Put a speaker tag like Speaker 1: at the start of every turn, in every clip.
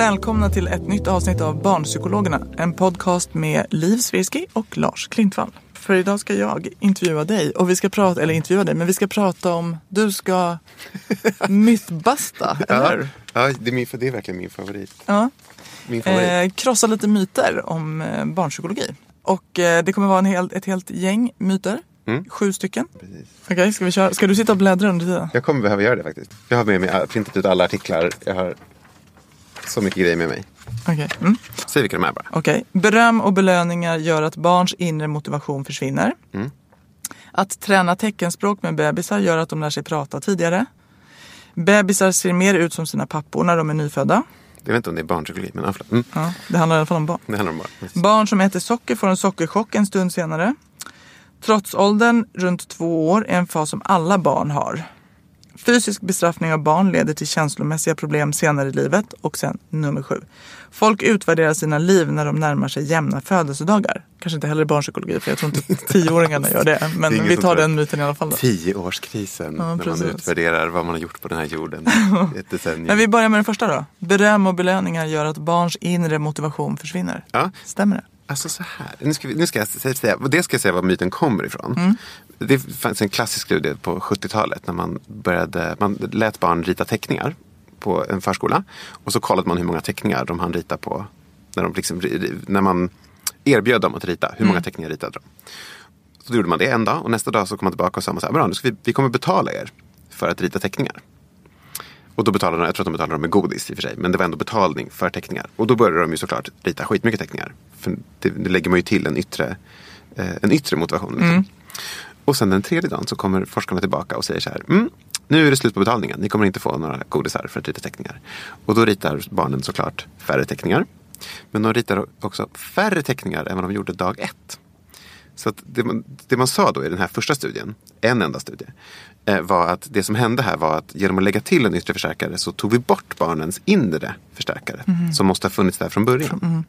Speaker 1: Välkomna till ett nytt avsnitt av Barnpsykologerna. En podcast med Liv Svirsky och Lars Klintvall. För idag ska jag intervjua dig. Och vi ska prata, eller intervjua dig, men vi ska prata om, du ska mythbasta, eller hur?
Speaker 2: Ja, det är, min, det är verkligen min favorit.
Speaker 1: Ja.
Speaker 2: Min favorit.
Speaker 1: Eh, krossa lite myter om eh, barnpsykologi. Och eh, det kommer vara en hel, ett helt gäng myter.
Speaker 2: Mm.
Speaker 1: Sju stycken. Okej, ska vi köra? Ska du sitta och bläddra under tiden?
Speaker 2: Jag kommer behöva göra det faktiskt. Jag har med mig, printat ut alla artiklar. Jag har så mycket grejer med mig.
Speaker 1: Okej. Mm.
Speaker 2: Säg vilka de är bara.
Speaker 1: Okej. Beröm och belöningar gör att barns inre motivation försvinner.
Speaker 2: Mm.
Speaker 1: Att träna teckenspråk med bebisar gör att de lär sig prata tidigare. Bebisar ser mer ut som sina pappor när de är nyfödda.
Speaker 2: Jag vet inte om det är barnpsykologi, men mm.
Speaker 1: Ja, det handlar i alla fall om barn.
Speaker 2: Det handlar om barn. Yes.
Speaker 1: Barn som äter socker får en sockerchock en stund senare. Trotsåldern runt två år är en fas som alla barn har. Fysisk bestraffning av barn leder till känslomässiga problem senare i livet. Och sen nummer sju. Folk utvärderar sina liv när de närmar sig jämna födelsedagar. Kanske inte heller barnpsykologi för jag tror inte tioåringarna gör det. Men
Speaker 2: Det
Speaker 1: vi tar den myten i alla fall. Då.
Speaker 2: Tioårskrisen. när man utvärderar vad man har gjort på den här jorden. Ett decennium.
Speaker 1: Men vi börjar med den första då. Beröm och belöningar gör att barns inre motivation försvinner.
Speaker 2: Ja,
Speaker 1: Stämmer det?
Speaker 2: Alltså så här, nu ska, vi, nu ska jag sä- säga, det ska jag säga var myten kommer ifrån.
Speaker 1: Mm.
Speaker 2: Det fanns en klassisk studie på 70-talet när man började, man lät barn rita teckningar på en förskola. Och så kollade man hur många teckningar de hann rita på, när, de liksom, när man erbjöd dem att rita, hur många
Speaker 1: Mm.
Speaker 2: teckningar ritade de. Så då gjorde man det en dag och nästa dag så kom man tillbaka och sa man så här, bra nu ska vi, vi kommer betala er för att rita teckningar. Och då betalade de, jag tror att de betalade dem med godis i och för sig. Men det var ändå betalning för teckningar. Och då började de ju såklart rita skitmycket teckningar. För det, det lägger man ju till en yttre, eh, en yttre motivation. Liksom. Och sen den tredje dagen så kommer forskarna tillbaka och säger så här. Mm, nu är det slut på betalningen. Ni kommer inte få några godisar för att rita teckningar. Och då ritar barnen såklart färre teckningar. Men de ritar också färre teckningar än vad de gjorde dag ett. Så det, man, det man sa då i den här första studien, en enda studie, eh, var att det som hände här var att genom att lägga till en yttre förstärkare så tog vi bort barnens inre förstärkare som måste ha funnits där från början.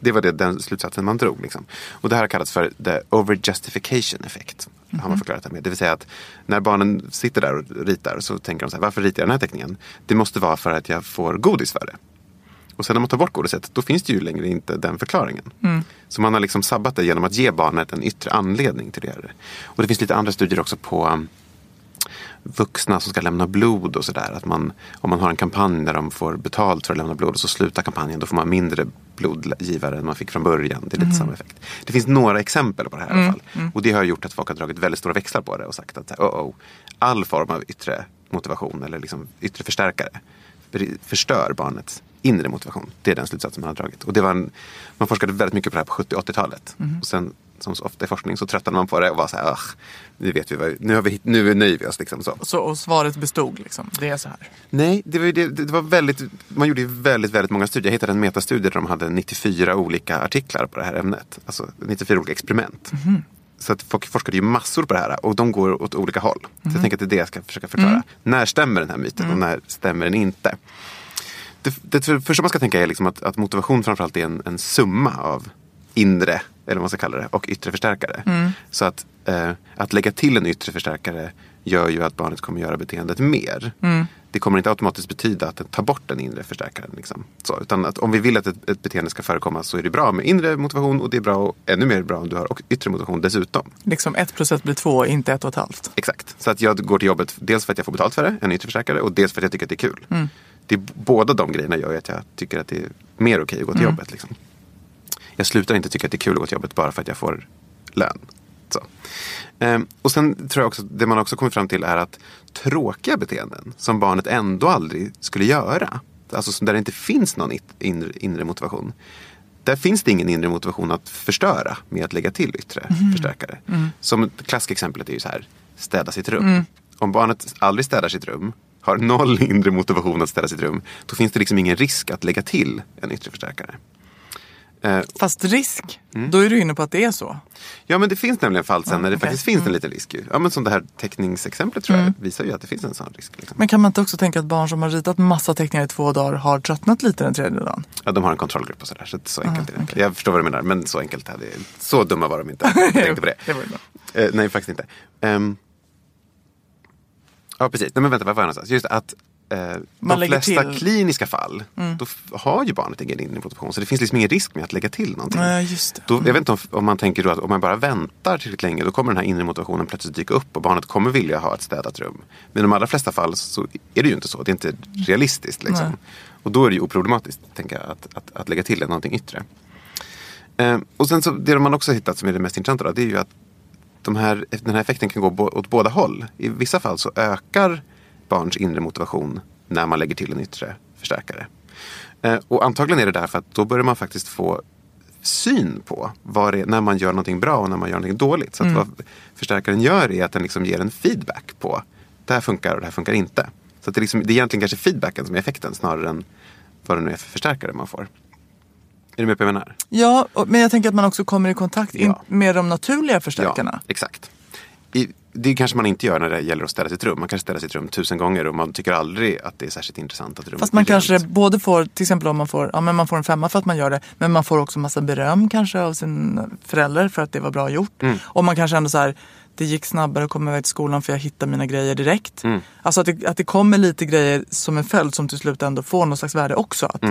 Speaker 2: Det var det, den slutsatsen man drog. Liksom. Och det här har kallats för the overjustification effect. Har man förklarat det med. Det vill säga att när barnen sitter där och ritar så tänker de så här, varför ritar jag den här teckningen? Det måste vara för att jag får godis för det. Och sen när man tar bort godiset, då finns det ju längre inte den förklaringen. Så man har liksom sabbat det genom att ge barnet en yttre anledning till det. Och det finns lite andra studier också på um, vuxna som ska lämna blod och sådär. Att man, om man har en kampanj där de får betalt för att lämna blod och så slutar kampanjen, då får man mindre blodgivare än man fick från början. Det är lite samma effekt. Det finns några exempel på det här i alla fall. Och det har gjort att folk har dragit väldigt stora växlar på det och sagt att oh, oh, all form av yttre motivation eller liksom yttre förstärkare förstör barnets inre motivation. Det är den slutsatsen man har dragit. Och det var en, man forskade väldigt mycket på det här på 70 och 80-talet. Och sen som så ofta i forskning så tröttnade man på det och var så här, "Ugh, nu vet vi vad, nu, har vi, nu nöjer vi oss. Liksom, så.
Speaker 1: Så, och svaret bestod liksom. Det är så här.
Speaker 2: Nej, det var, det, det var väldigt, man gjorde väldigt, väldigt många studier. Jag hittade en metastudie där de hade 94 olika artiklar på det här ämnet. Alltså 94 olika experiment. Så att folk forskade ju massor på det här och de går åt olika håll. Så jag tänker att det är det jag ska försöka förklara. När stämmer den här myten och när stämmer den inte? Det, det första man ska tänka är liksom att, att motivation framförallt är en, en summa av inre eller vad man ska kalla det, och yttre förstärkare. Så att, eh, att lägga till en yttre förstärkare gör ju att barnet kommer göra beteendet mer. Det kommer inte automatiskt betyda att den tar bort den inre förstärkaren. Liksom. Så, utan att om vi vill att ett, ett beteende ska förekomma så är det bra med inre motivation och det är bra och ännu mer bra om du har och yttre motivation dessutom.
Speaker 1: Liksom ett plus ett blir två, inte ett och ett halvt.
Speaker 2: Exakt. Så att jag går till jobbet dels för att jag får betalt för det, en yttre förstärkare, och dels för att jag tycker att det är kul. Det båda de grejerna gör ju att jag tycker att det är mer okej att gå till jobbet. Liksom. Jag slutar inte tycka att det är kul att gå till jobbet bara för att jag får lön. Så. Ehm, och sen tror jag också, det man också kommit fram till är att tråkiga beteenden som barnet ändå aldrig skulle göra, alltså där det inte finns någon inre, inre motivation. Där finns det ingen inre motivation att förstöra med att lägga till yttre förstärkare. Som ett klassexemplet är ju så här, städa sitt rum. Om barnet aldrig städar sitt rum, har noll inre motivation att städa sitt rum, då finns det liksom ingen risk att lägga till en yttre förstärkare. Eh,
Speaker 1: Fast risk,
Speaker 2: Mm.
Speaker 1: då är du inne på att det är så.
Speaker 2: Ja men det finns nämligen fall sen när det
Speaker 1: okej.
Speaker 2: faktiskt finns en liten risk. Ja men som det här teckningsexemplet tror jag visar ju att det finns en sån risk. Liksom.
Speaker 1: Men kan man inte också tänka att barn som har ritat massa teckningar i två dagar har tröttnat lite den tredje dagen?
Speaker 2: Ja, de har en kontrollgrupp och sådär. Så, så enkelt är det inte. Jag förstår vad du menar men så enkelt är det. Så dumma var de inte. Jag tänkte på det.
Speaker 1: Det var.
Speaker 2: Eh, nej faktiskt inte. Ehm, ja precis, nej men vänta vad var jag någonstans? Just att eh,
Speaker 1: Man
Speaker 2: de
Speaker 1: lägger
Speaker 2: flesta
Speaker 1: till-
Speaker 2: kliniska fall då f- har ju barnet ingen inre motivation. Så det finns liksom ingen risk med att lägga till någonting.
Speaker 1: Nej, just det.
Speaker 2: Då, jag vet inte om, om man tänker då att om man bara väntar tillräckligt länge då kommer den här inre motivationen plötsligt dyka upp och barnet kommer vilja ha ett städat rum. Men i de allra flesta fall så är det ju inte så. Det är inte realistiskt. Liksom.
Speaker 1: Nej.
Speaker 2: Och då är det ju oproblematiskt tänker jag, att, att, att lägga till någonting yttre. Eh, och sen så, det man också har hittat som är det mest intressanta då, det är ju att de här, den här effekten kan gå åt båda håll. I vissa fall så ökar barns inre motivation när man lägger till en yttre förstärkare. Eh, och antagligen är det därför att då börjar man faktiskt få syn på vad det är, när man gör någonting bra och när man gör någonting dåligt. Så att vad förstärkaren gör är att den liksom ger en feedback på det här funkar och det här funkar inte. Så det, liksom, det är egentligen kanske feedbacken som är effekten snarare än vad det nu är för förstärkare man får. Är du med på vad jag menar?
Speaker 1: Ja, och- men jag tänker att man också kommer i kontakt in
Speaker 2: Ja.
Speaker 1: med de naturliga förstärkarna.
Speaker 2: Ja, exakt. I, det kanske man inte gör när det gäller att städa sitt rum. Man kanske städar sitt rum tusen gånger och man tycker aldrig att det är särskilt intressant att rummet
Speaker 1: Fast man
Speaker 2: blir rent.
Speaker 1: kanske både får, till exempel om man får, ja, men man får en femma för att man gör det, men man får också massa beröm kanske av sin förälder för att det var bra gjort.
Speaker 2: Mm.
Speaker 1: Och man kanske ändå så här, det gick snabbare att komma iväg till skolan för jag hittade mina grejer direkt.
Speaker 2: Mm.
Speaker 1: Alltså att det, att det kommer lite grejer som en följd som till slut ändå får någon slags värde också. Att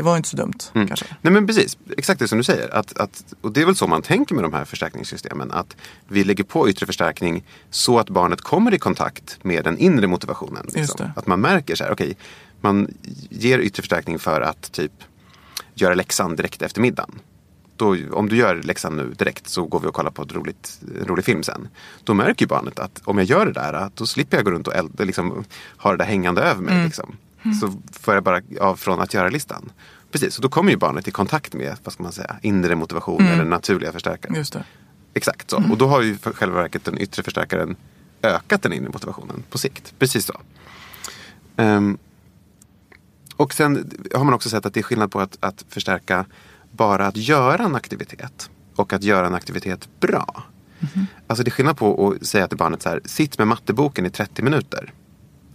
Speaker 1: Det var inte så dumt kanske.
Speaker 2: Nej men precis, exakt det som du säger. Att, att, och det är väl så man tänker med de här förstärkningssystemen. Att vi lägger på yttre förstärkning så att barnet kommer i kontakt med den inre motivationen. Liksom. Att man märker så här, okej, man ger yttre förstärkning för att typ göra läxan direkt efter middagen. Då, om du gör läxan nu direkt så går vi och kollar på ett roligt, en rolig film sen. Då märker ju barnet att om jag gör det där, då slipper jag gå runt och liksom, ha det där hängande över mig. Liksom. Så får jag bara av från att göra-listan. Precis, och då kommer ju barnet i kontakt med, vad ska man säga, inre motivation eller naturliga förstärkare.
Speaker 1: Just det.
Speaker 2: Exakt så. Och då har ju för själva verket den yttre förstärkaren ökat den inre motivationen på sikt. Precis så. Ehm, och sen har man också sett att det är skillnad på att, att förstärka bara att göra en aktivitet och att göra en aktivitet bra. Alltså det är skillnad på att säga till barnet så här, sitt med matteboken i 30 minuter.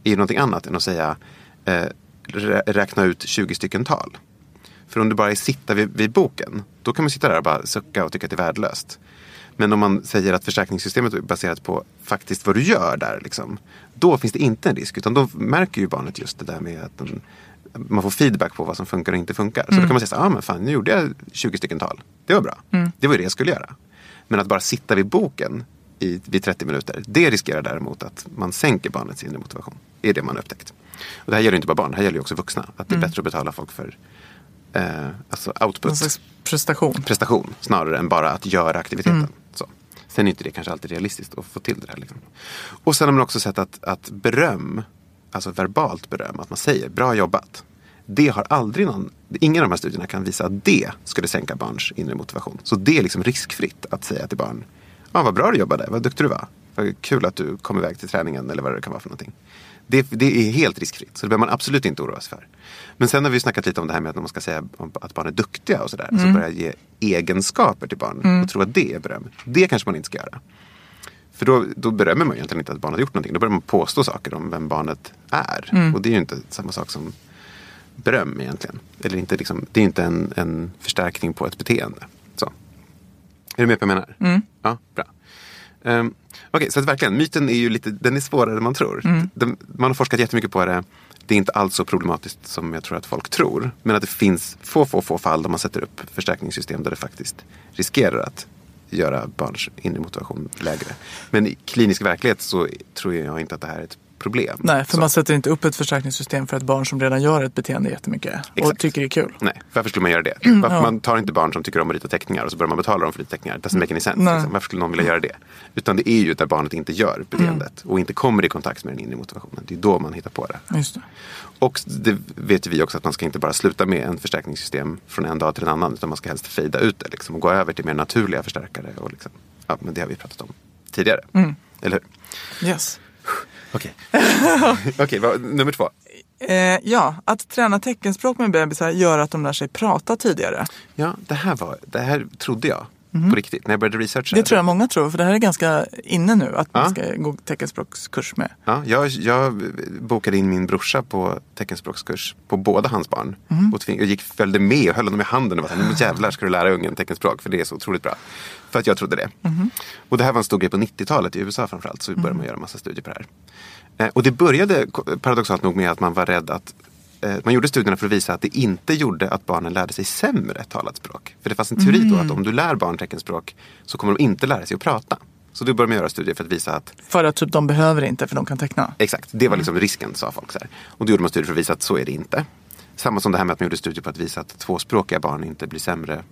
Speaker 2: är ju någonting annat än att säga eh, rä- räkna ut 20 stycken tal. För om du bara sitta vid, vid boken, då kan man sitta där och bara sucka och tycka att det är värdelöst. Men om man säger att förstärkningssystemet är baserat på faktiskt vad du gör där, liksom, då finns det inte en risk. Utan då märker ju barnet just det där med att den, man får feedback på vad som funkar och inte funkar. Så då kan man säga så här, ah, men fan, nu gjorde jag 20 stycken tal. Det var bra. Det var ju det jag skulle göra. Men att bara sitta vid boken i, vid 30 minuter, det riskerar däremot att man sänker barnets inre motivation. Det är det man har upptäckt. Och det här gäller inte bara barn, det här gäller också vuxna. Att det är bättre att betala folk för eh, alltså
Speaker 1: Någon
Speaker 2: output,
Speaker 1: slags prestation.
Speaker 2: prestation, snarare än bara att göra aktiviteten. Så. Sen är inte det kanske alltid realistiskt att få till det där. Liksom. Och sen har man också sett att, att beröm, alltså verbalt beröm, att man säger bra jobbat. Det har aldrig någon, ingen av de här studierna kan visa att det skulle sänka barns inre motivation. Så det är liksom riskfritt att säga till barn, ja vad bra du jobbade, vad duktig du var. Vad kul att du kom iväg till träningen eller vad det kan vara för någonting. Det, det är helt riskfritt, så det behöver man absolut inte oroa sig för. Men sen har vi snackat lite om det här med att man ska säga att barn är duktiga och sådär. Så börja ge egenskaper till barn och tro att det är beröm. Det kanske man inte ska göra. För då, då berömmer man ju egentligen inte att barnet har gjort någonting. Då börjar man påstå saker om vem barnet är. Och det är ju inte samma sak som beröm egentligen. Eller inte liksom, det är inte en, en förstärkning på ett beteende. Så. Är du med på vad jag menar? Ja, bra. Um, Okej, så att verkligen, myten är ju lite, den är svårare än man tror. Den, man har forskat jättemycket på det. Det är inte alls så problematiskt som jag tror att folk tror. Men att det finns få, få, få fall där man sätter upp förstärkningssystem där det faktiskt riskerar att göra barns inre motivation lägre. Men i klinisk verklighet så tror jag inte att det här är ett problem.
Speaker 1: Nej, för
Speaker 2: så.
Speaker 1: man sätter inte upp ett förstärkningssystem för ett barn som redan gör ett beteende jättemycket och
Speaker 2: Exakt.
Speaker 1: tycker det är kul.
Speaker 2: Nej, varför skulle man göra det? Varför Man tar inte barn som tycker om att rita teckningar och så börjar man betala dem för att rita teckningar. Doesn't make any sense. Liksom. Varför skulle någon vilja göra det? Utan det är ju där barnet inte gör beteendet och inte kommer i kontakt med den inre motivationen. Det är då man hittar på det.
Speaker 1: Just det.
Speaker 2: Och det vet vi också att man ska inte bara sluta med en förstärkningssystem från en dag till en annan. Utan man ska helst fejda ut det liksom, och gå över till mer naturliga förstärkare. Och liksom, ja, men det har vi pratat om tidigare. Eller hur?
Speaker 1: Yes.
Speaker 2: Okej, Okej, vad- nummer två.
Speaker 1: Eh, ja, att träna teckenspråk med bebisar gör att de lär sig prata tidigare.
Speaker 2: Ja, det här, var, det här trodde jag på riktigt när jag började researcha.
Speaker 1: Det tror jag många tror, för det här är ganska inne nu att man
Speaker 2: Ja.
Speaker 1: ska gå teckenspråkskurs med.
Speaker 2: Ja, jag, jag bokade in min brorsa på teckenspråkskurs på båda hans barn.
Speaker 1: Mhm.
Speaker 2: Och tving- och gick, följde med och höll honom i handen och var så här, "Nu jävlar ska du lära ungen teckenspråk för det är så otroligt bra. För att jag trodde det.
Speaker 1: Mhm.
Speaker 2: Och det här var en stor grej på 90-talet i USA framförallt. Så började man göra massa studier på det här. Eh, och det började paradoxalt nog med att man var rädd att man gjorde studierna för att visa att det inte gjorde att barnen lärde sig sämre talat språk. För det fanns en teori då
Speaker 1: Mm.
Speaker 2: att om du lär barn teckenspråk så kommer de inte lära sig att prata. Så då började man göra studier för att visa att
Speaker 1: För att typ, de behöver inte, för de kan teckna.
Speaker 2: Exakt, det var liksom risken sa folk. Så här. Och då gjorde man studier för att visa att så är det inte. Samma som det här med att man gjorde studier på att visa att tvåspråkiga barn inte blir sämre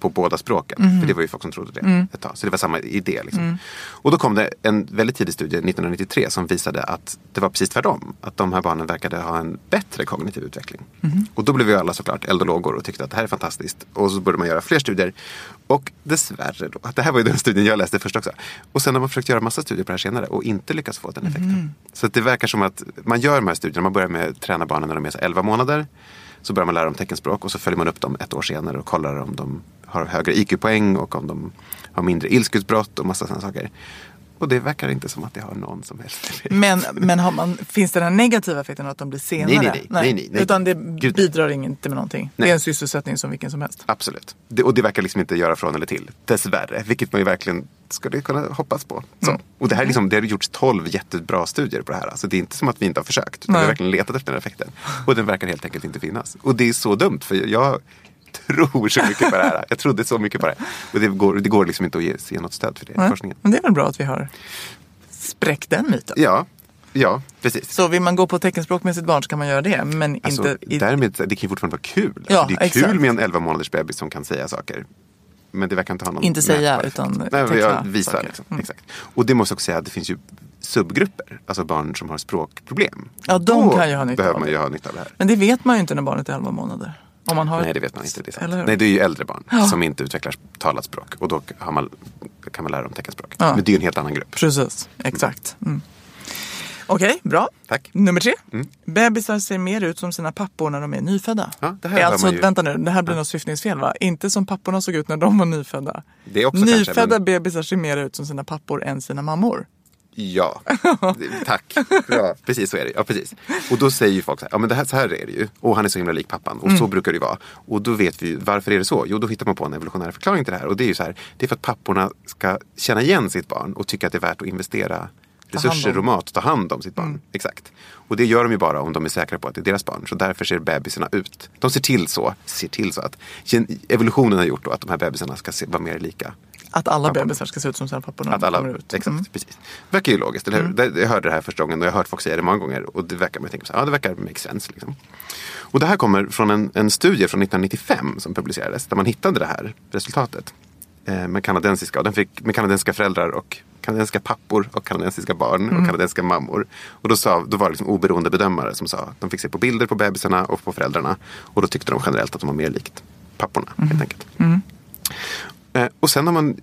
Speaker 2: på båda språken. För det var ju folk som trodde det ett tag. Så det var samma idé. Liksom. Och då kom det en väldigt tidig studie 1993 som visade att det var precis tvärtom. Att de här barnen verkade ha en bättre kognitiv utveckling. Och då blev vi alla såklart eld och tyckte att det här är fantastiskt. Och så började man göra fler studier. Och dessvärre då, att det här var ju den studien jag läste först också. Och sen har man försökt göra massa studier på det här senare och inte lyckats få den effekten. Så att det verkar som att man gör de här studierna, man börjar med att träna barnen när de är så 11 månader. Så börjar man lära dem teckenspråk och så följer man upp dem ett år senare och kollar om de har högre IQ-poäng och om de har mindre ilskutbrott och massa sådana saker. Och det verkar inte som att det har någon som helst effekt.
Speaker 1: Men, men har man, finns det den negativa effekten att de blir senare?
Speaker 2: Nej, nej, nej. Nej, nej, nej.
Speaker 1: Utan det
Speaker 2: Gud.
Speaker 1: bidrar inte med någonting. Det är en sysselsättning som vilken som helst.
Speaker 2: Absolut. Det, och det verkar liksom inte göra från eller till. Dessvärre. Vilket man ju verkligen skulle kunna hoppas på.
Speaker 1: Mm.
Speaker 2: Och det här är liksom, det har gjorts 12 jättebra studier på det här. Alltså det är inte som att vi inte har försökt. Vi har verkligen letat efter den effekten. Och den verkar helt enkelt inte finnas. Och det är så dumt. För jag tror så mycket på det här. Jag trodde så mycket på det. Och det går, det går liksom inte att ge, se något stöd för det i forskningen.
Speaker 1: Men det är väl bra att vi har spräckt den myten.
Speaker 2: Ja, ja precis.
Speaker 1: Så vill man gå på teckenspråk med sitt barn så kan man göra det. Men
Speaker 2: Alltså,
Speaker 1: inte... I...
Speaker 2: Därmed, det kan ju fortfarande vara kul.
Speaker 1: Ja,
Speaker 2: alltså, det är
Speaker 1: exakt.
Speaker 2: kul med en 11 månaders bebis som kan säga saker. Men det verkar inte ha någon
Speaker 1: Inte säga, utan
Speaker 2: Nej, jag visar
Speaker 1: saker.
Speaker 2: liksom.
Speaker 1: Mm.
Speaker 2: Exakt. Och det måste jag också säga att det finns ju subgrupper. Alltså barn som har språkproblem.
Speaker 1: Ja, de
Speaker 2: Då
Speaker 1: kan ju ha nytta
Speaker 2: behöver man ju ha nytta av det här.
Speaker 1: Men det vet man ju inte när barnet är 11 månader. Om man har...
Speaker 2: Nej, det vet man inte. Det är.
Speaker 1: Eller?
Speaker 2: Nej, det är ju äldre barn
Speaker 1: Ja.
Speaker 2: som inte utvecklar talat språk. Och då man, kan man lära dem teckenspråk.
Speaker 1: Ja.
Speaker 2: Men det är ju en helt annan grupp.
Speaker 1: Precis, exakt. Mm. Okej, bra.
Speaker 2: Tack.
Speaker 1: Nummer tre. Bebisar ser mer ut som sina pappor när de är nyfödda.
Speaker 2: Ja, det här
Speaker 1: alltså,
Speaker 2: ju.
Speaker 1: Vänta nu, det här blir något syftningsfel va? Inte som papporna såg ut när de var nyfödda.
Speaker 2: Det är också kanske,
Speaker 1: Nyfödda
Speaker 2: men-
Speaker 1: bebisar ser mer ut som sina pappor än sina mammor.
Speaker 2: Ja, tack. Ja, precis så är det. Ja, precis. Och då säger ju folk så här, ja men det här, så här är det ju. Och han är så himla lik pappan. Och så brukar det ju vara. Och då vet vi ju, varför är det så? Jo, då hittar man på en evolutionär förklaring till det här. Och det är ju så här, det är för att papporna ska känna igen sitt barn och tycka att det är värt att investera resurser och mat och ta hand om sitt barn. Exakt. Och det gör de ju bara om de är säkra på att det är deras barn. Så därför ser bebisarna ut. De ser till så, ser till så att evolutionen har gjort då att de här bebisarna ska se, vara mer lika
Speaker 1: Att alla
Speaker 2: Papporna.
Speaker 1: bebisar ska se ut som sina pappor när
Speaker 2: att
Speaker 1: de
Speaker 2: alla,
Speaker 1: kommer ut.
Speaker 2: exakt,
Speaker 1: Mm.
Speaker 2: precis. Verkar ju logiskt, eller hur? Det- Jag hörde det här första gången och jag har hört folk säga det många gånger. Och det verkar man tänka så här, ja det verkar make sense. Liksom. Och det här kommer från en, en studie från 1995 som publicerades. Där man hittade det här resultatet. Eh, med kanadensiska, och den fick, med kanadensiska föräldrar och kanadensiska pappor och kanadensiska barn
Speaker 1: Mm.
Speaker 2: och kanadensiska mammor. Och då, sa, då var det liksom oberoende bedömare som sa att de fick se på bilder på bebisarna och på föräldrarna. Och då tyckte de generellt att de var mer likt papporna
Speaker 1: Mm.
Speaker 2: helt enkelt. Eh, Och sen har man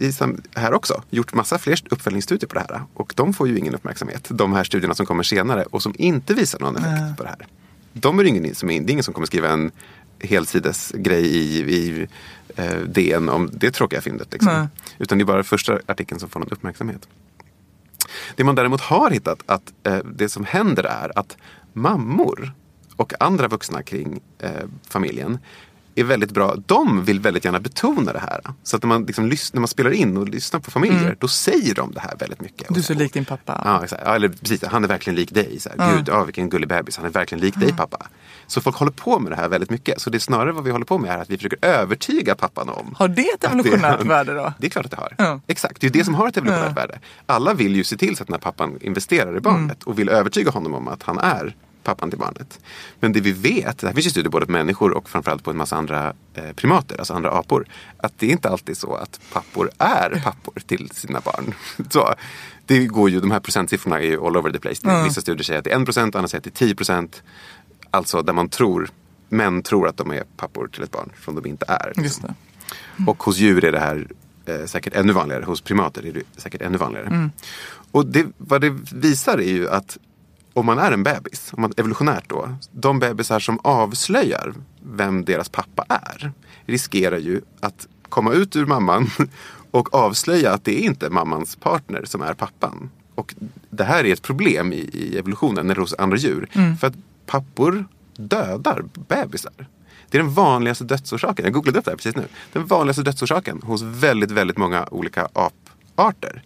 Speaker 2: här också gjort massa fler uppföljningsstudier på det här. Och de får ju ingen uppmärksamhet. De här studierna som kommer senare och som inte visar någon effekt på det här. De är ingen som, det är ingen som kommer skriva en helsidesgrej i, i eh, DN om det tråkiga fyndet. Liksom.
Speaker 1: Nej.
Speaker 2: Utan det är bara första artikeln som får någon uppmärksamhet. Det man däremot har hittat att eh, det som händer är att mammor och andra vuxna kring eh, familjen är väldigt bra. De vill väldigt gärna betona det här. Så att när man, liksom, när man spelar in och lyssnar på familjer, då säger de det här väldigt mycket.
Speaker 1: Mm. Du är så lik din pappa.
Speaker 2: Ja, exakt. Ja, eller precis, han är verkligen lik dig. Så här,
Speaker 1: Ja.
Speaker 2: Gud, ja, vilken gullig bebis. Han är verkligen lik dig pappa. Så folk håller på med det här väldigt mycket. Så det är snarare vad vi håller på med är att vi försöker övertyga pappan om.
Speaker 1: Har det ett evolutionärt värde då?
Speaker 2: Det är klart att det har.
Speaker 1: Ja.
Speaker 2: Exakt, det är det som har ett evolutionärt värde. Alla vill ju se till så att den här pappan investerar i barnet
Speaker 1: Mm.
Speaker 2: och vill övertyga honom om att han är pappan till barnet. Men det vi vet, det här finns ju studier både på människor och framförallt på en massa andra eh, primater, alltså andra apor, att det är inte alltid så att pappor är pappor till sina barn. Så, det går ju, de här procentsiffrorna är ju all over the place. Det- Vissa studier säger att det är 1 procent, andra säger att det är 10 procent. Alltså där man tror, män tror att de är pappor till ett barn som de inte är.
Speaker 1: Just det.
Speaker 2: Och hos djur är det här eh, säkert ännu vanligare. Hos primater är det säkert ännu vanligare.
Speaker 1: Mm.
Speaker 2: Och det, vad det visar är ju att om man är en bebis, om man, evolutionärt då, de bebisar som avslöjar vem deras pappa är riskerar ju att komma ut ur mamman och avslöja att det är inte mammans partner som är pappan. Och det här är ett problem i, i evolutionen, eller hos andra djur. För att pappor dödar bebisar. Det är den vanligaste dödsorsaken. Jag googlade upp det här precis nu. Den vanligaste dödsorsaken hos väldigt, väldigt många olika aparter.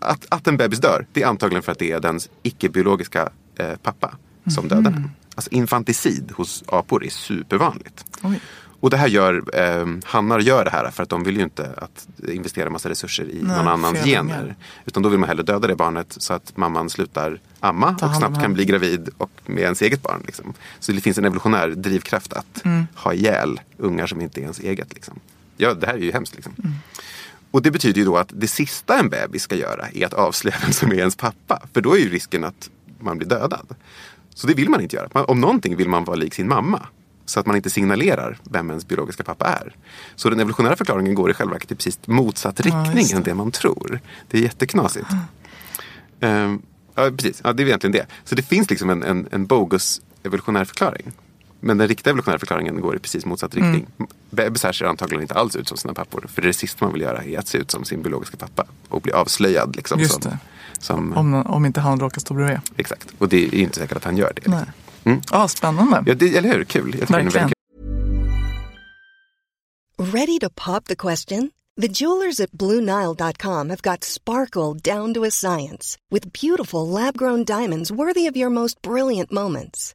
Speaker 2: Att, att en bebis dör, det är antagligen för att det är dens icke-biologiska eh, pappa som dödar den. Alltså infanticid hos apor är supervanligt.
Speaker 1: Oj.
Speaker 2: Och det här gör, eh, hannar gör det här för att de vill ju inte att investera massa resurser i
Speaker 1: Nej,
Speaker 2: någon annans gener. Utan då vill man hellre döda det barnet så att mamman slutar amma och snabbt kan bli gravid och med ens eget barn. Liksom. Så det finns en evolutionär drivkraft att
Speaker 1: Mm.
Speaker 2: ha ihjäl ungar som inte är ens eget. Liksom. Ja, det här är ju hemskt. Liksom.
Speaker 1: Mm.
Speaker 2: Och det betyder ju då att det sista en bebis ska göra är att avslöja vem som är ens pappa. För då är ju risken att man blir dödad. Så det vill man inte göra. Om någonting vill man vara lik sin mamma. Så att man inte signalerar vem ens biologiska pappa är. Så den evolutionära förklaringen går i själva verket i precis motsatt riktning
Speaker 1: det.
Speaker 2: än det man tror. Det är jätteknasigt. Ehm, ja, precis. Ja, det är egentligen det. Så det finns liksom en, en, en bogus evolutionär förklaring. Men den riktiga evolutionära förklaringen går i precis motsatt riktning. Bebisar ser antagligen inte alls ut som sina pappor. För det sista man vill göra är att se ut som sin biologiska pappa. Och bli avslöjad. Liksom,
Speaker 1: Just
Speaker 2: som,
Speaker 1: det.
Speaker 2: Som,
Speaker 1: Om, om inte han råkar stå bredvid.
Speaker 2: Exakt. Och det är ju inte säkert att han gör det.
Speaker 1: Nej.
Speaker 2: Mm.
Speaker 1: Ja, spännande.
Speaker 2: Ja, det, eller hur? Kul. Jag
Speaker 1: Verkligen.
Speaker 3: Ready to pop the question? The jewelers at BlueNile.com have got sparkle down to a science with beautiful lab grown diamonds worthy of your most brilliant moments.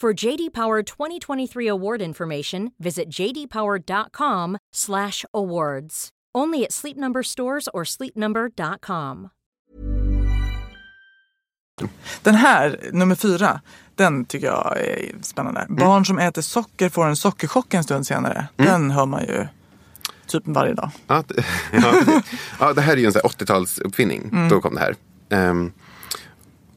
Speaker 4: For JD Power 2023 award information, visit jdpower.com/awards. Only at Sleep Number stores or sleepnumber.com.
Speaker 1: Den här, nummer fyra, den tycker jag är spännande.
Speaker 2: Mm.
Speaker 1: Barn som äter socker får en sockerchock en stund senare.
Speaker 2: Mm.
Speaker 1: Den hör man ju typ varje dag.
Speaker 2: Ja, det- ja, ja, det här är ju en sån här 80-talsuppfinning.
Speaker 1: Mm.
Speaker 2: Då kom det här. Ehm,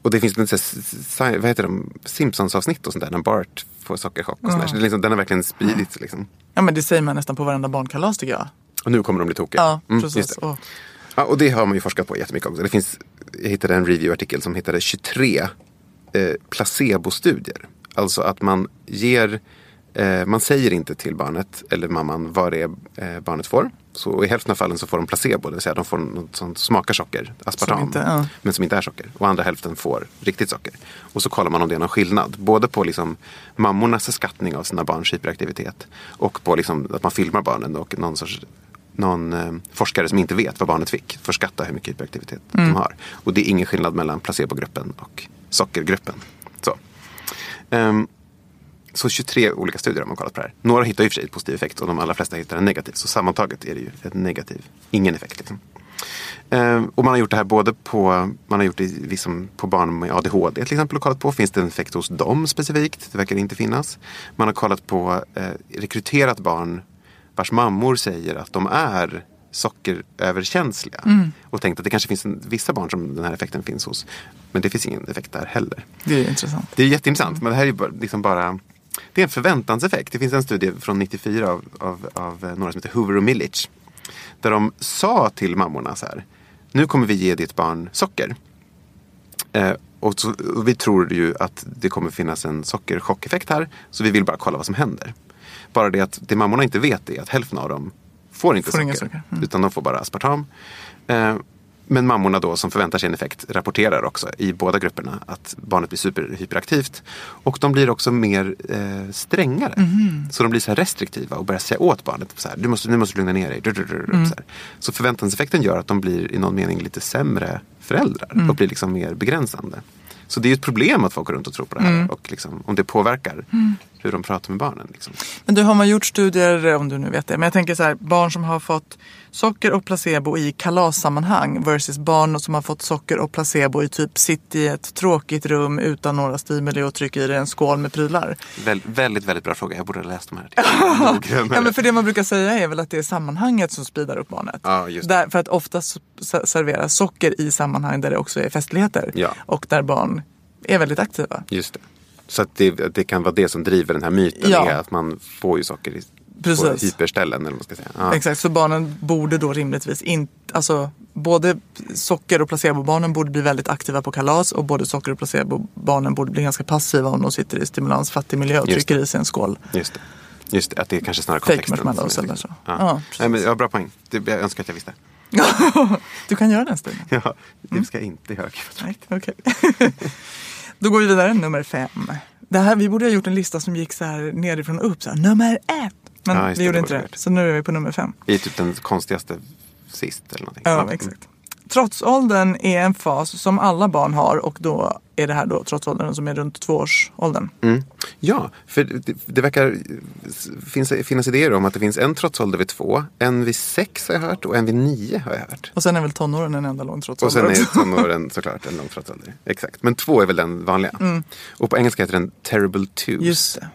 Speaker 2: och det finns en sån här, vad heter de, Simpsons-avsnitt och sånt där. När Bart får sockerchock och sånt där. Så det är liksom, den har verkligen spridits. Liksom.
Speaker 1: Ja men det säger man nästan på varenda barnkalas tycker jag.
Speaker 2: Och nu kommer de bli tokiga.
Speaker 1: Ja,
Speaker 2: Mm,
Speaker 1: precis.
Speaker 2: det.
Speaker 1: Och,
Speaker 2: Ja, och det har man ju forskat på jättemycket också. Det finns, jag hittade en review-artikel som hittade 23 eh, placebostudier. Alltså att man ger eh, man säger inte till barnet eller mamman vad det är eh, barnet får. Så i hälften av fallen så får de placebo, det vill säga de får något som smakar socker, aspartam,
Speaker 1: Som inte- ja.
Speaker 2: men som inte är socker. Och andra hälften får riktigt socker. Och så kollar man om det är någon skillnad. Både på liksom mammornas skattning av sina barns hyperaktivitet och på liksom att man filmar barnen och någon sorts någon eh, forskare som inte vet vad barnet fick får skatta hur mycket hyperaktivitet de har. Och det är ingen skillnad mellan placebogruppen och sockergruppen. Så. Ehm, så 23 olika studier har man kollat på det här. Några hittar i och för sig positiv effekt och de allra flesta hittar en negativ. Så sammantaget är det ju ett negativ, ingen effekt. Liksom. Ehm, och man har gjort det här både på, man har gjort det liksom på barn med ADHD till exempel och kollat på. Finns det en effekt hos dem specifikt? Det verkar inte finnas. Man har kollat på eh, rekryterat barn vars mammor säger att de är sockeröverkänsliga. Och tänkt att det kanske finns en, vissa barn som den här effekten finns hos. Men det finns ingen effekt där heller.
Speaker 1: Det är intressant.
Speaker 2: Det är jätteintressant, men det här är ju liksom bara det är en förväntanseffekt. Det finns en studie från 94 av, av, av eh, några som heter Hoover och Millich. Där de sa till mammorna så här. Nu kommer vi ge ditt barn socker. Eh, och, så, och vi tror ju att det kommer finnas en sockerchockeffekt här. Så vi vill bara kolla vad som händer. Bara det att det mammorna inte vet är att hälften av dem får inte
Speaker 1: Får
Speaker 2: socker.
Speaker 1: socker. Mm.
Speaker 2: Utan de får bara aspartam. Eh, men mammorna då som förväntar sig en effekt rapporterar också i båda grupperna att barnet blir superhyperaktivt. Och de blir också mer eh, strängare.
Speaker 1: Mhm.
Speaker 2: Så de blir så här restriktiva och börjar säga åt barnet. Så här, du måste, nu måste lugna ner dig.
Speaker 1: Mm.
Speaker 2: Så, så förväntanseffekten gör att de blir i någon mening lite sämre föräldrar.
Speaker 1: Mm.
Speaker 2: Och blir liksom mer begränsande. Så det är ett problem att folk går runt och tror på det här.
Speaker 1: Mm.
Speaker 2: Och liksom, om det påverkar hur de pratar med barnen. Liksom.
Speaker 1: Men du, har man gjort studier, om du nu vet det, men jag tänker så här, barn som har fått socker och placebo i kalassammanhang versus barn som har fått socker och placebo i typ sitt i ett tråkigt rum utan några stimuli och trycker i dig en skål med prylar.
Speaker 2: Väl, väldigt, väldigt bra fråga. Jag borde ha läst de här.
Speaker 1: Ja, men för det man brukar säga är väl att det är sammanhanget som speedar upp barnet.
Speaker 2: Ja.
Speaker 1: Där, för att oftast s- serveras socker i sammanhang där det också är festligheter.
Speaker 2: Ja.
Speaker 1: Och där barn är väldigt aktiva.
Speaker 2: Just det. Så att det, det kan vara det som driver den här myten.
Speaker 1: Ja.
Speaker 2: Är att man får ju saker i, på hyperställen. Eller vad man ska säga. Ja.
Speaker 1: Exakt, så barnen borde då rimligtvis inte, alltså både socker och placebobarnen borde bli väldigt aktiva på kalas och både socker och placebobarnen borde bli ganska passiva om de sitter i stimulansfattig miljö och trycker i sig en skål.
Speaker 2: Just det. Just det, att det är kanske snarare
Speaker 1: Fake
Speaker 2: kontexten.
Speaker 1: marshmallows
Speaker 2: är
Speaker 1: eller
Speaker 2: liksom-
Speaker 1: så.
Speaker 2: Ja.
Speaker 1: Ja, precis.
Speaker 2: Nej, men, ja, bra poäng. Det, jag önskar att jag visste.
Speaker 1: Du kan göra den stilen.
Speaker 2: Ja, det ska jag inte göra.
Speaker 1: Okej. Då går vi vidare, nummer fem. Det här, vi borde ha gjort en lista som gick så här nerifrån och upp. Så här, nummer ett! Men
Speaker 2: Ja,
Speaker 1: vi
Speaker 2: det,
Speaker 1: gjorde
Speaker 2: det
Speaker 1: inte det.
Speaker 2: vi.
Speaker 1: Så nu är vi på nummer fem.
Speaker 2: I typ den konstigaste sist eller någonting.
Speaker 1: Ja, exakt. Trotsåldern är en fas som alla barn har och då är det här då trotsåldern som är runt tvåårsåldern.
Speaker 2: Mm. Ja, för det, det verkar finns, finnas idéer om att det finns en trotsålder vid två, en vid sex har jag hört och en vid nio har jag hört.
Speaker 1: Och sen är väl tonåren en enda lång
Speaker 2: Och
Speaker 1: trotsålder
Speaker 2: sen är tonåren såklart en lång trotsålder. Exakt. Men två är väl den vanliga. Och på engelska heter den terrible twos.
Speaker 1: Mm. Just det.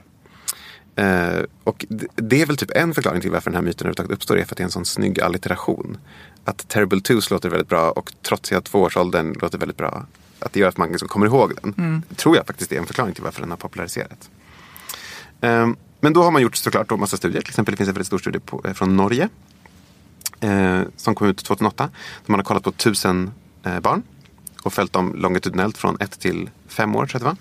Speaker 2: Eh, och det, det är väl typ en förklaring till varför den här myten överhuvudtaget uppstår. är för att det är en sån snygg allitteration. Att terrible twos låter väldigt bra och trotsiga tvåårsåldern låter väldigt bra. Att det gör att man liksom kommer ihåg den.
Speaker 1: Mm.
Speaker 2: Tror jag faktiskt är en förklaring till varför den har populariserats. Eh, men då har man gjort såklart då massa studier. Till exempel det finns en väldigt stor studie på, eh, från Norge. Eh, som kom ut 2008. Där man har kollat på tusen eh, barn. Och följt dem longitudinellt från ett till fem år tror jag det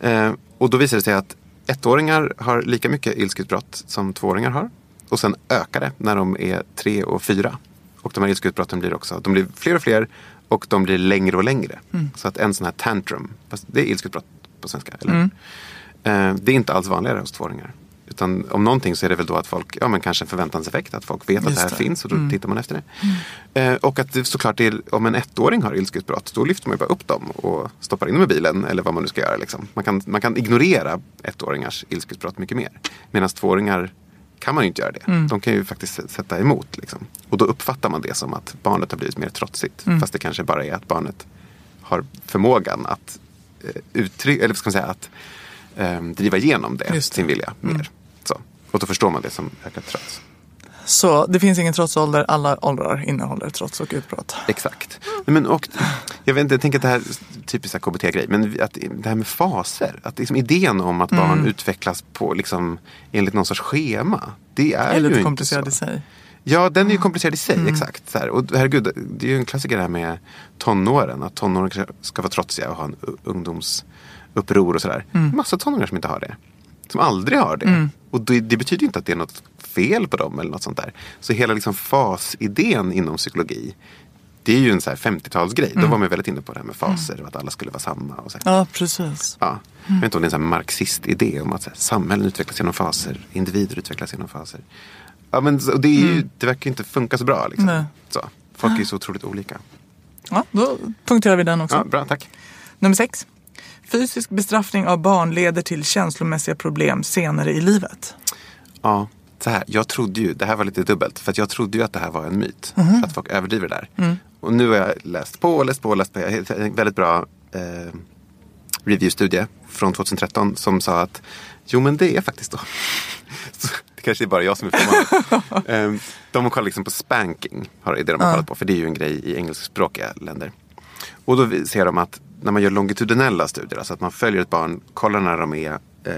Speaker 2: var. Eh, och då visade det sig att ettåringar har lika mycket ilskutbrott som tvååringar har. Och sen ökar det när de är tre och fyra. Och de här ilskutbrotten blir också, de blir fler och fler och de blir längre och längre. Så att en sån här tantrum, det är ilskutbrott på svenska, eller hur? Eh, Det är inte alls vanligare hos tvååringar. Utan om någonting så är det väl då att folk, ja men kanske en förväntanseffekt, att folk vet att
Speaker 1: Just
Speaker 2: det här
Speaker 1: det.
Speaker 2: finns och då tittar man efter det. Eh, och att det såklart är, om en ettåring har ilskutbrott, då lyfter man ju bara upp dem och stoppar in dem i bilen eller vad man nu ska göra. Liksom. Man, kan, man kan ignorera ettåringars ilskutbrott mycket mer. Medan tvååringar kan man ju inte göra det. De kan ju faktiskt sätta emot. Liksom. Och då uppfattar man det som att barnet har blivit mer trotsigt. Fast det kanske bara är att barnet har förmågan att eh, uttrycka, eller ska man säga, att eh, driva igenom det,
Speaker 1: det.
Speaker 2: sin vilja mer. Så. Och då förstår man det som ökat trots.
Speaker 1: Så det finns ingen trotsålder, alla åldrar innehåller trots och utbrott.
Speaker 2: Exakt. Nej, Men, och, jag, vet inte, jag tänker att det här är typiskt KBT-grej, men att det här med faser. Att liksom idén om att barn
Speaker 1: Mm.
Speaker 2: utvecklas på, liksom, enligt någon sorts schema. Det är,
Speaker 1: är
Speaker 2: ju
Speaker 1: lite komplicerad i sig.
Speaker 2: Ja, den är ju komplicerad i sig.
Speaker 1: Mm.
Speaker 2: Exakt. Så här. Och herregud, det är ju en klassiker det här med tonåren. Att tonåren ska vara trotsiga och ha en ungdomsuppror och sådär.
Speaker 1: Mm.
Speaker 2: Massa tonåringar som inte har det. som aldrig har det.
Speaker 1: Mm.
Speaker 2: Och det, det betyder inte att det är något fel på dem eller något sånt där. Så hela liksom fasidén inom psykologi det är ju en så här 50-talsgrej. Då var man väldigt inne på det här med faser och att alla skulle vara samma. Och så.
Speaker 1: Mm. Ja, precis.
Speaker 2: Ja. Jag vet inte om det är en här marxist-idé om att så här, samhällen utvecklas genom faser, individer utvecklas genom faser. Ja, men, och det, är ju, det verkar ju inte funka så bra. Liksom.
Speaker 1: Nej.
Speaker 2: Så. Folk är ju så otroligt olika.
Speaker 1: Ja, då punkterar vi den också.
Speaker 2: Ja, bra, tack.
Speaker 1: Nummer sex. Fysisk bestraffning av barn leder till känslomässiga problem senare i livet.
Speaker 2: Ja, så här, jag trodde ju, det här var lite dubbelt, för jag trodde ju att det här var en myt.
Speaker 1: Mhm.
Speaker 2: Att folk överdriver det där.
Speaker 1: Mm.
Speaker 2: Och nu har jag läst på och läst på och läst på. En väldigt bra eh, reviewstudie från 2013 som sa att jo men det är faktiskt då. Så, det kanske är bara jag som är förvånad. eh, de kollar liksom på spanking, har- det de har kollat på. För det är ju en grej i engelskspråkiga länder. Och då ser de att när man gör longitudinella studier, alltså att man följer ett barn, kollar när de är eh,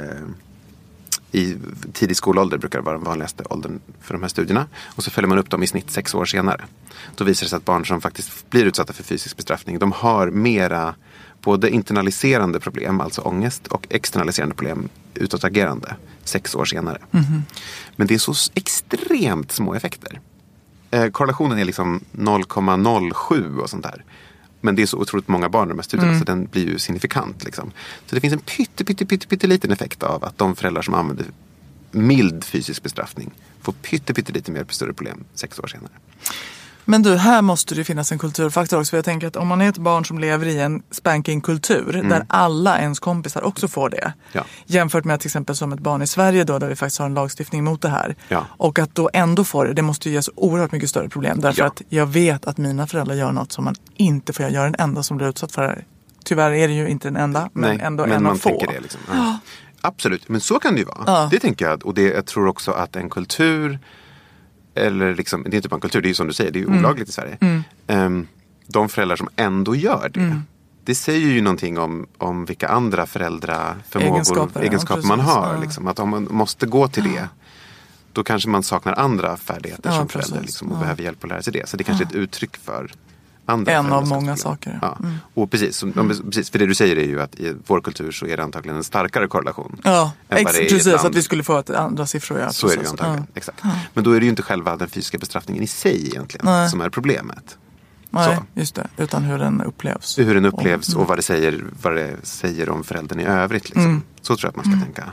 Speaker 2: i tidig skolålder brukar vara den vanligaste åldern för de här studierna. Och så följer man upp dem i snitt sex år senare. Då visar det sig att barn som faktiskt blir utsatta för fysisk bestraffning, de har mera både internaliserande problem, alltså ångest, och externaliserande problem, utåtagerande, sex år senare. Men det är så extremt små effekter. Eh, korrelationen är liksom 0,07 och sånt där. Men det är så otroligt många barn i de här studierna så den blir ju signifikant. Liksom. Så det finns en pytte, pytte, pytte, pytte liten effekt av att de föräldrar som använder mild fysisk bestraffning får pytte, pytte lite mer större problem sex år senare.
Speaker 1: Men du, här måste det finnas en kulturfaktor också. För jag tänker att om man är ett barn som lever i en spankingkultur där alla ens kompisar också får det.
Speaker 2: Mm. Ja.
Speaker 1: Jämfört med till exempel som ett barn i Sverige då där vi faktiskt har en lagstiftning mot det här.
Speaker 2: Ja.
Speaker 1: Och att då ändå få det, det måste ju ge så oerhört mycket större problem. Därför
Speaker 2: Ja.
Speaker 1: att jag vet att mina föräldrar gör något som man inte får göra. Jag är den enda som blir utsatt för det här. Tyvärr är det ju inte den enda, men ändå
Speaker 2: men
Speaker 1: en av få.
Speaker 2: det. Liksom. Absolut, men så kan det ju vara. Det tänker jag. Och det, jag tror också att en kultur, eller liksom, det är inte bara en kultur, det är ju som du säger, det är
Speaker 1: Mm.
Speaker 2: ju olagligt i Sverige. Ehm, de föräldrar som ändå gör det.
Speaker 1: Mm.
Speaker 2: Det säger ju någonting om, om vilka andra föräldraförmågor,
Speaker 1: Egenskaper,
Speaker 2: egenskaper,
Speaker 1: ja,
Speaker 2: man har. Liksom. Att om man måste gå till det, då kanske man saknar andra färdigheter
Speaker 1: Ja,
Speaker 2: som förälder. Liksom, och behöver hjälp att lära sig det. Så det kanske är ett uttryck för andra
Speaker 1: En av många saker.
Speaker 2: Ja.
Speaker 1: Mm.
Speaker 2: Och precis, som, om- precis, för det du säger är ju att i vår kultur så är det antagligen en starkare korrelation.
Speaker 1: Ja, ex- precis. Att vi skulle få ett andra siffror. Ja,
Speaker 2: Så är det ju antagligen.
Speaker 1: Ja.
Speaker 2: Exakt. Men då är det ju inte själva den fysiska bestraffningen i sig egentligen
Speaker 1: Nej.
Speaker 2: som är problemet.
Speaker 1: Nej,
Speaker 2: Så.
Speaker 1: just det. Utan hur den upplevs.
Speaker 2: Hur den upplevs
Speaker 1: Mm.
Speaker 2: och vad det säger, vad det säger om föräldern i övrigt. Liksom.
Speaker 1: Mm.
Speaker 2: Så tror jag att man ska tänka.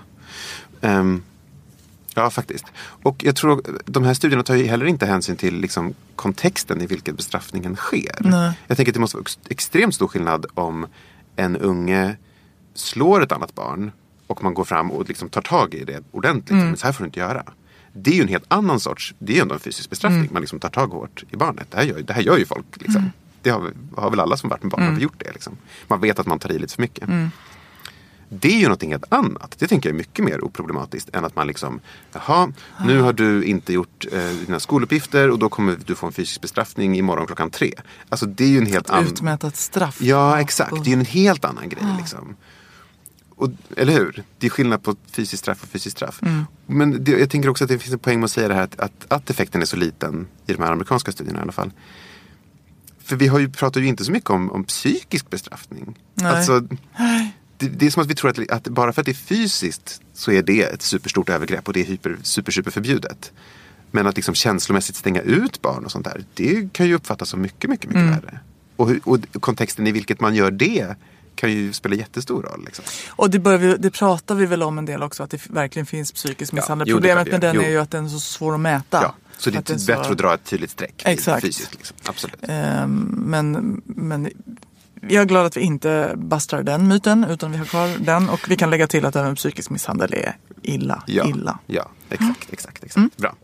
Speaker 2: Ehm, ja, faktiskt. Och jag tror de här studierna tar ju heller inte hänsyn till liksom, kontexten i vilken bestraffningen sker.
Speaker 1: Nej.
Speaker 2: Jag tänker att det måste vara ex- extremt stor skillnad om en unge slår ett annat barn och man går fram och liksom tar tag i det ordentligt.
Speaker 1: Mm.
Speaker 2: Men så här får du inte göra. Det är ju en helt annan sorts, det är ju ändå en fysisk bestraffning.
Speaker 1: Mm.
Speaker 2: Man liksom tar tag hårt i barnet. Det här gör, det här gör ju folk. Liksom. Det har, har väl alla som varit med barn
Speaker 1: Mm.
Speaker 2: har gjort det. Liksom. Man vet att man tar i lite för mycket. Det är ju någonting helt annat. Det tänker jag är mycket mer oproblematiskt än att man liksom, jaha, nu har du inte gjort eh, dina skoluppgifter och då kommer du få en fysisk bestraffning imorgon klockan tre. Alltså det är ju en helt annan...
Speaker 1: Utmäta ett straff.
Speaker 2: Ja, exakt. Det är ju en helt annan grej. Liksom. Och, eller hur? Det är skillnad på fysiskt straff och fysiskt straff. Men det, jag tänker också att det finns en poäng med att säga det här att, att, att effekten är så liten i de här amerikanska studierna i alla fall. För vi har ju, pratar ju inte så mycket om, om psykisk bestraffning.
Speaker 1: Nej.
Speaker 2: Alltså, det, det är som att vi tror att, att bara för att det är fysiskt så är det ett superstort övergrepp och det är hyper, super, super förbjudet. Men att liksom känslomässigt stänga ut barn och sånt där, det kan ju uppfattas som mycket, mycket, mycket värre. Och, och kontexten i vilket man gör det kan ju spela jättestor roll. Liksom.
Speaker 1: Och det, vi, det pratar vi väl om en del också, att det verkligen finns psykisk misshandel.
Speaker 2: jo, det är
Speaker 1: Problemet med
Speaker 2: det
Speaker 1: den
Speaker 2: gör.
Speaker 1: är
Speaker 2: Jo.
Speaker 1: ju att den är så svår att mäta.
Speaker 2: Ja, så det
Speaker 1: Att
Speaker 2: är
Speaker 1: så-
Speaker 2: bättre att dra ett tydligt streck
Speaker 1: Exakt.
Speaker 2: fysiskt. Liksom. Absolut.
Speaker 1: Ehm, men, men jag är glad att vi inte bastar den myten utan vi har kvar den och vi kan lägga till att även psykisk misshandel är illa.
Speaker 2: Ja,
Speaker 1: illa.
Speaker 2: ja exakt, exakt, exakt. Bra.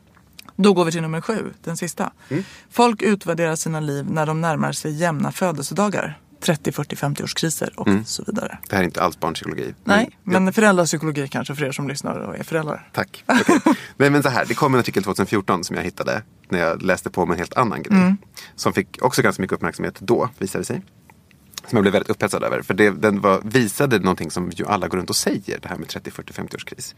Speaker 1: Då går vi till nummer sju, den sista.
Speaker 2: Mm.
Speaker 1: Folk utvärderar sina liv när de närmar sig jämna födelsedagar. 30, 40, 50-årskriser och så vidare.
Speaker 2: Det här är inte alls barnpsykologi.
Speaker 1: Nej,
Speaker 2: Mm.
Speaker 1: men föräldrapsykologi kanske för er som lyssnar och är föräldrar.
Speaker 2: Tack. Okej. Nej men så här, det kom en artikel 2014 som jag hittade när jag läste på om en helt annan grej.
Speaker 1: Mm.
Speaker 2: Som fick också ganska mycket uppmärksamhet då, visade det sig. Som jag blev väldigt upphetsad över. För det, den var, visade någonting som ju alla går runt och säger, det här med 30, 40, 50-årskris.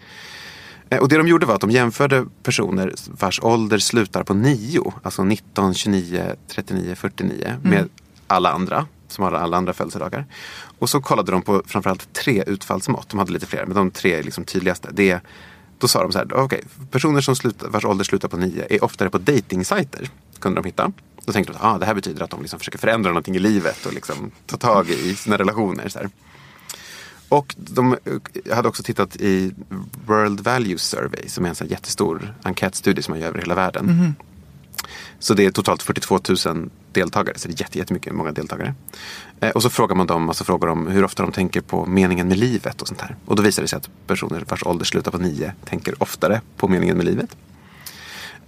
Speaker 2: Eh, Och det de gjorde var att de jämförde personer vars ålder slutar på 9, alltså 19, 29, 39, 49 med alla andra. som har alla andra födelsedagar. Och så kollade de på framförallt tre utfallsmått. De hade lite fler, men de tre liksom tydligaste. Det, då sa de så här, okej, okay, personer som slutar, vars ålder slutar på nio är oftare på dejtingsajter. Kunde de hitta. Då tänkte de att ah, det här betyder att de liksom försöker förändra någonting i livet och liksom ta tag i sina relationer. Så här. Och de hade också tittat i World Values Survey som är en sån jättestor enkätstudie som man gör över hela världen. Mm. Så det är totalt 42 000 deltagare, så det är jättemycket, många deltagare. Eh, och så frågar man dem massa frågor om hur ofta de tänker på meningen med livet och sånt här. Och då visar det sig att personer vars ålder slutar på nio tänker oftare på meningen med livet.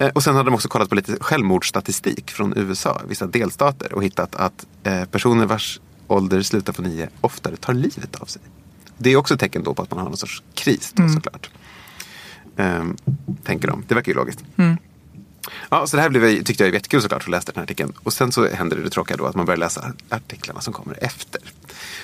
Speaker 2: Eh, och sen hade de också kollat på lite självmordsstatistik från USA, vissa delstater och hittat att eh, personer vars ålder slutar på nio oftare tar livet av sig. Det är också ett tecken då på att man har någon sorts kris då, mm. såklart. Ehm, tänker de. Det verkar ju logiskt. Mm. Ja, så det här blev, tyckte jag var jättekul såklart att läsa den här artikeln. Och sen så händer det, det tråkiga då att man börjar läsa artiklarna som kommer efter.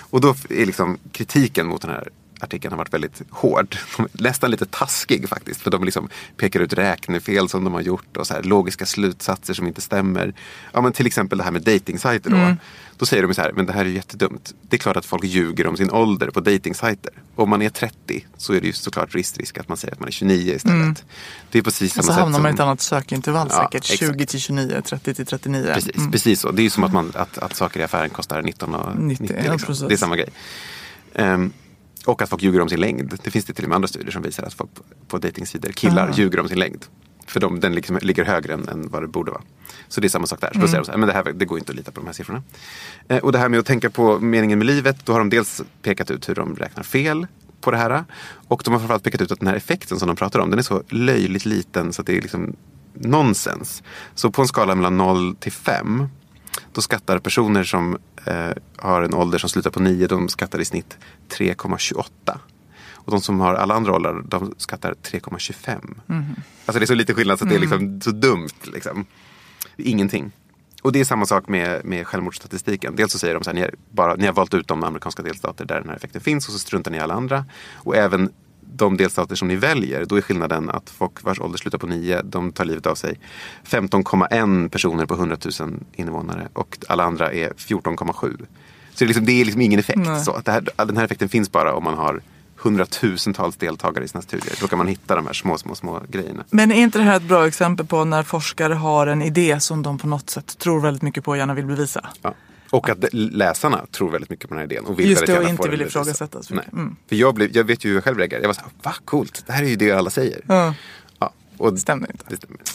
Speaker 2: Och då är liksom kritiken mot den här artikeln har varit väldigt hård. Nästan lite taskig faktiskt. För de liksom pekar ut räknefel som de har gjort och så här, logiska slutsatser som inte stämmer. Ja, men till exempel det här med dejtingsajter. Då. Mm. då säger de så här, men det här är ju jättedumt. Det är klart att folk ljuger om sin ålder på dejtingsajter. Om man är 30 så är det ju såklart risk att man säger att man är 29 istället. Mm. Det är precis samma
Speaker 1: så
Speaker 2: sätt.
Speaker 1: hamnar
Speaker 2: man
Speaker 1: i ett annat sökintervall ja, säkert. 20 till 29, 30 till 39.
Speaker 2: Precis, mm. precis så. Det är ju som att, man, att, att saker i affären kostar 19 och 90. 90 liksom. Det är samma grej. Um, och att folk ljuger om sin längd. Det finns det till och med andra studier som visar att folk på, dejtingsidor, killar, Aha. ljuger om sin längd. För de, den liksom ligger högre än, än, vad det borde vara. Så det är samma sak där. Så mm. då säger de så här, men det, här, det går inte att lita på de här siffrorna. Eh, och det här med att tänka på meningen med livet, då har de dels pekat ut hur de räknar fel på det här. Och de har framförallt pekat ut att den här effekten som de pratar om, den är så löjligt liten så att det är liksom nonsens. Så på en skala mellan 0 till 5 då skattar personer som eh, har en ålder som slutar på 9, de skattar i snitt 3,28. Och de som har alla andra åldrar, de skattar 3,25. Mm. Alltså det är så lite skillnad så det är liksom mm. så dumt. Liksom. Ingenting. Och det är samma sak med, med självmordsstatistiken. Dels så säger de så här, ni, bara, ni har valt ut de amerikanska delstater där den här effekten finns och så struntar ni i alla andra. Och även de delstater som ni väljer, då är skillnaden att folk vars ålder slutar på 9, de tar livet av sig 15,1 personer på 100 000 invånare och alla andra är 14,7. Så det är, liksom, det är liksom ingen effekt. Så det här, den här effekten finns bara om man har hundratusentals deltagare i sina studier. Då kan man hitta de här små, små, små grejerna.
Speaker 1: Men är inte det här ett bra exempel på när forskare har en idé som de på något sätt tror väldigt mycket på och gärna vill bevisa?
Speaker 2: Ja. Och att läsarna tror väldigt mycket på den här idén. Och
Speaker 1: vill Just det, och inte vill ifrågasättas.
Speaker 2: Mm. För jag, blev, jag vet ju hur jag själv reagerade. Jag var så här, va coolt, det här är ju det alla säger.
Speaker 1: Ja.
Speaker 2: Ja, och
Speaker 1: det stämmer inte.
Speaker 2: Det stämmer inte.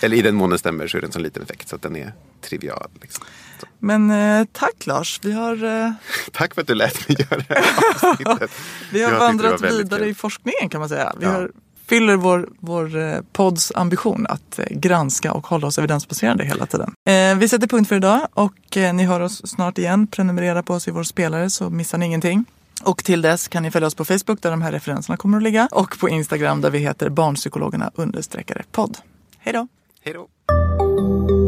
Speaker 2: Eller i den mån den stämmer så är det en sån liten effekt så att den är trivial. Liksom.
Speaker 1: Men eh, tack Lars. Vi har... Eh...
Speaker 2: tack för att du lät mig göra det här
Speaker 1: Vi har vandrat vidare kul. i forskningen kan man säga. Vi ja. har fyller vår, vår eh, podds ambition att eh, granska och hålla oss evidensbaserade hela tiden. Eh, vi sätter punkt för idag och ni hör oss snart igen. Prenumerera på oss i vår spelare så missar ni ingenting. Och till dess kan ni följa oss på Facebook där de här referenserna kommer att ligga och på Instagram där vi heter barnpsykologerna understreckare podd. Hej då!
Speaker 2: Hej då!